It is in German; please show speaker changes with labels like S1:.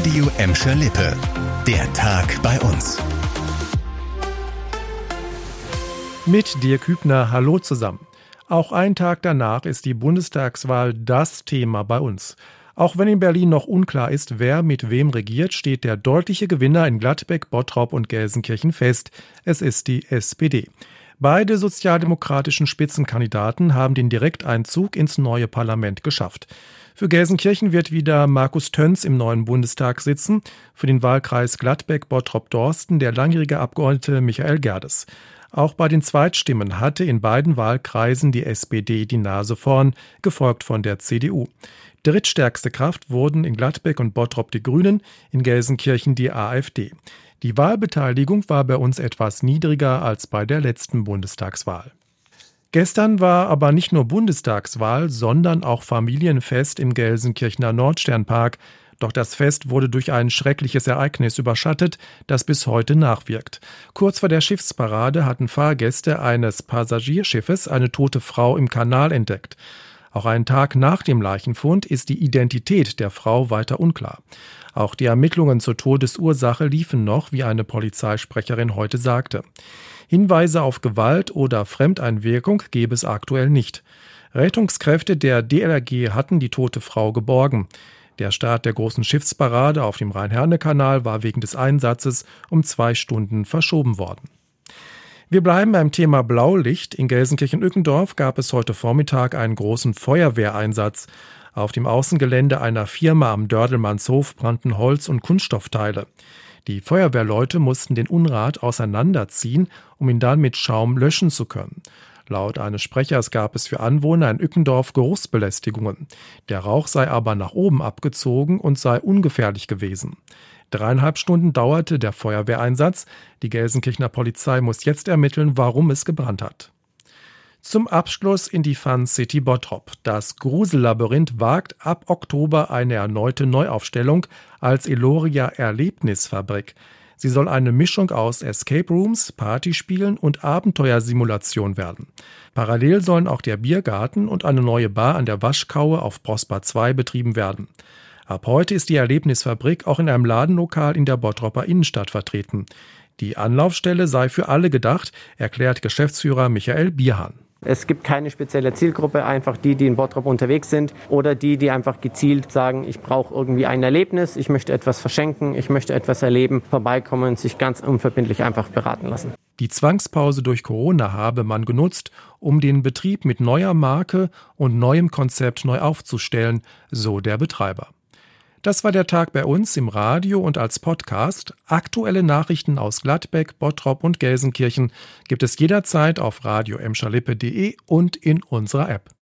S1: Radio Emscher Lippe. Der Tag bei uns.
S2: Mit dir Kübner, hallo zusammen. Auch ein Tag danach ist die Bundestagswahl das Thema bei uns. Auch wenn in Berlin noch unklar ist, wer mit wem regiert, steht der deutliche Gewinner in Gladbeck, Bottrop und Gelsenkirchen fest. Es ist die SPD. Beide sozialdemokratischen Spitzenkandidaten haben den Direkteinzug ins neue Parlament geschafft. Für Gelsenkirchen wird wieder Markus Töns im neuen Bundestag sitzen, für den Wahlkreis Gladbeck-Bottrop-Dorsten der langjährige Abgeordnete Michael Gerdes. Auch bei den Zweitstimmen hatte in beiden Wahlkreisen die SPD die Nase vorn, gefolgt von der CDU. Drittstärkste Kraft wurden in Gladbeck und Bottrop die Grünen, in Gelsenkirchen die AfD. Die Wahlbeteiligung war bei uns etwas niedriger als bei der letzten Bundestagswahl. Gestern war aber nicht nur Bundestagswahl, sondern auch Familienfest im Gelsenkirchener Nordsternpark. Doch das Fest wurde durch ein schreckliches Ereignis überschattet, das bis heute nachwirkt. Kurz vor der Schiffsparade hatten Fahrgäste eines Passagierschiffes eine tote Frau im Kanal entdeckt. Auch einen Tag nach dem Leichenfund ist die Identität der Frau weiter unklar. Auch die Ermittlungen zur Todesursache liefen noch, wie eine Polizeisprecherin heute sagte. Hinweise auf Gewalt oder Fremdeinwirkung gäbe es aktuell nicht. Rettungskräfte der DLRG hatten die tote Frau geborgen. Der Start der großen Schiffsparade auf dem Rhein-Herne-Kanal war wegen des Einsatzes um zwei Stunden verschoben worden. Wir bleiben beim Thema Blaulicht. In Gelsenkirchen-Ückendorf gab es heute Vormittag einen großen Feuerwehreinsatz. Auf dem Außengelände einer Firma am Dördelmannshof brannten Holz- und Kunststoffteile. Die Feuerwehrleute mussten den Unrat auseinanderziehen, um ihn dann mit Schaum löschen zu können. Laut eines Sprechers gab es für Anwohner in Ückendorf Geruchsbelästigungen. Der Rauch sei aber nach oben abgezogen und sei ungefährlich gewesen. Dreieinhalb Stunden dauerte der Feuerwehreinsatz. Die Gelsenkirchener Polizei muss jetzt ermitteln, warum es gebrannt hat. Zum Abschluss in die Fun City Bottrop. Das Grusellabyrinth wagt ab Oktober eine erneute Neuaufstellung als Eloria Erlebnisfabrik. Sie soll eine Mischung aus Escape Rooms, Partyspielen und Abenteuersimulation werden. Parallel sollen auch der Biergarten und eine neue Bar an der Waschkaue auf Prosper 2 betrieben werden. Ab heute ist die Erlebnisfabrik auch in einem Ladenlokal in der Bottropper Innenstadt vertreten. Die Anlaufstelle sei für alle gedacht, erklärt Geschäftsführer Michael Bierhahn.
S3: Es gibt keine spezielle Zielgruppe, einfach die, die in Bottrop unterwegs sind oder die, die einfach gezielt sagen, ich brauche irgendwie ein Erlebnis, ich möchte etwas verschenken, ich möchte etwas erleben, vorbeikommen und sich ganz unverbindlich einfach beraten lassen.
S2: Die Zwangspause durch Corona habe man genutzt, um den Betrieb mit neuer Marke und neuem Konzept neu aufzustellen, so der Betreiber. Das war der Tag bei uns im Radio und als Podcast. Aktuelle Nachrichten aus Gladbeck, Bottrop und Gelsenkirchen gibt es jederzeit auf radio und in unserer App.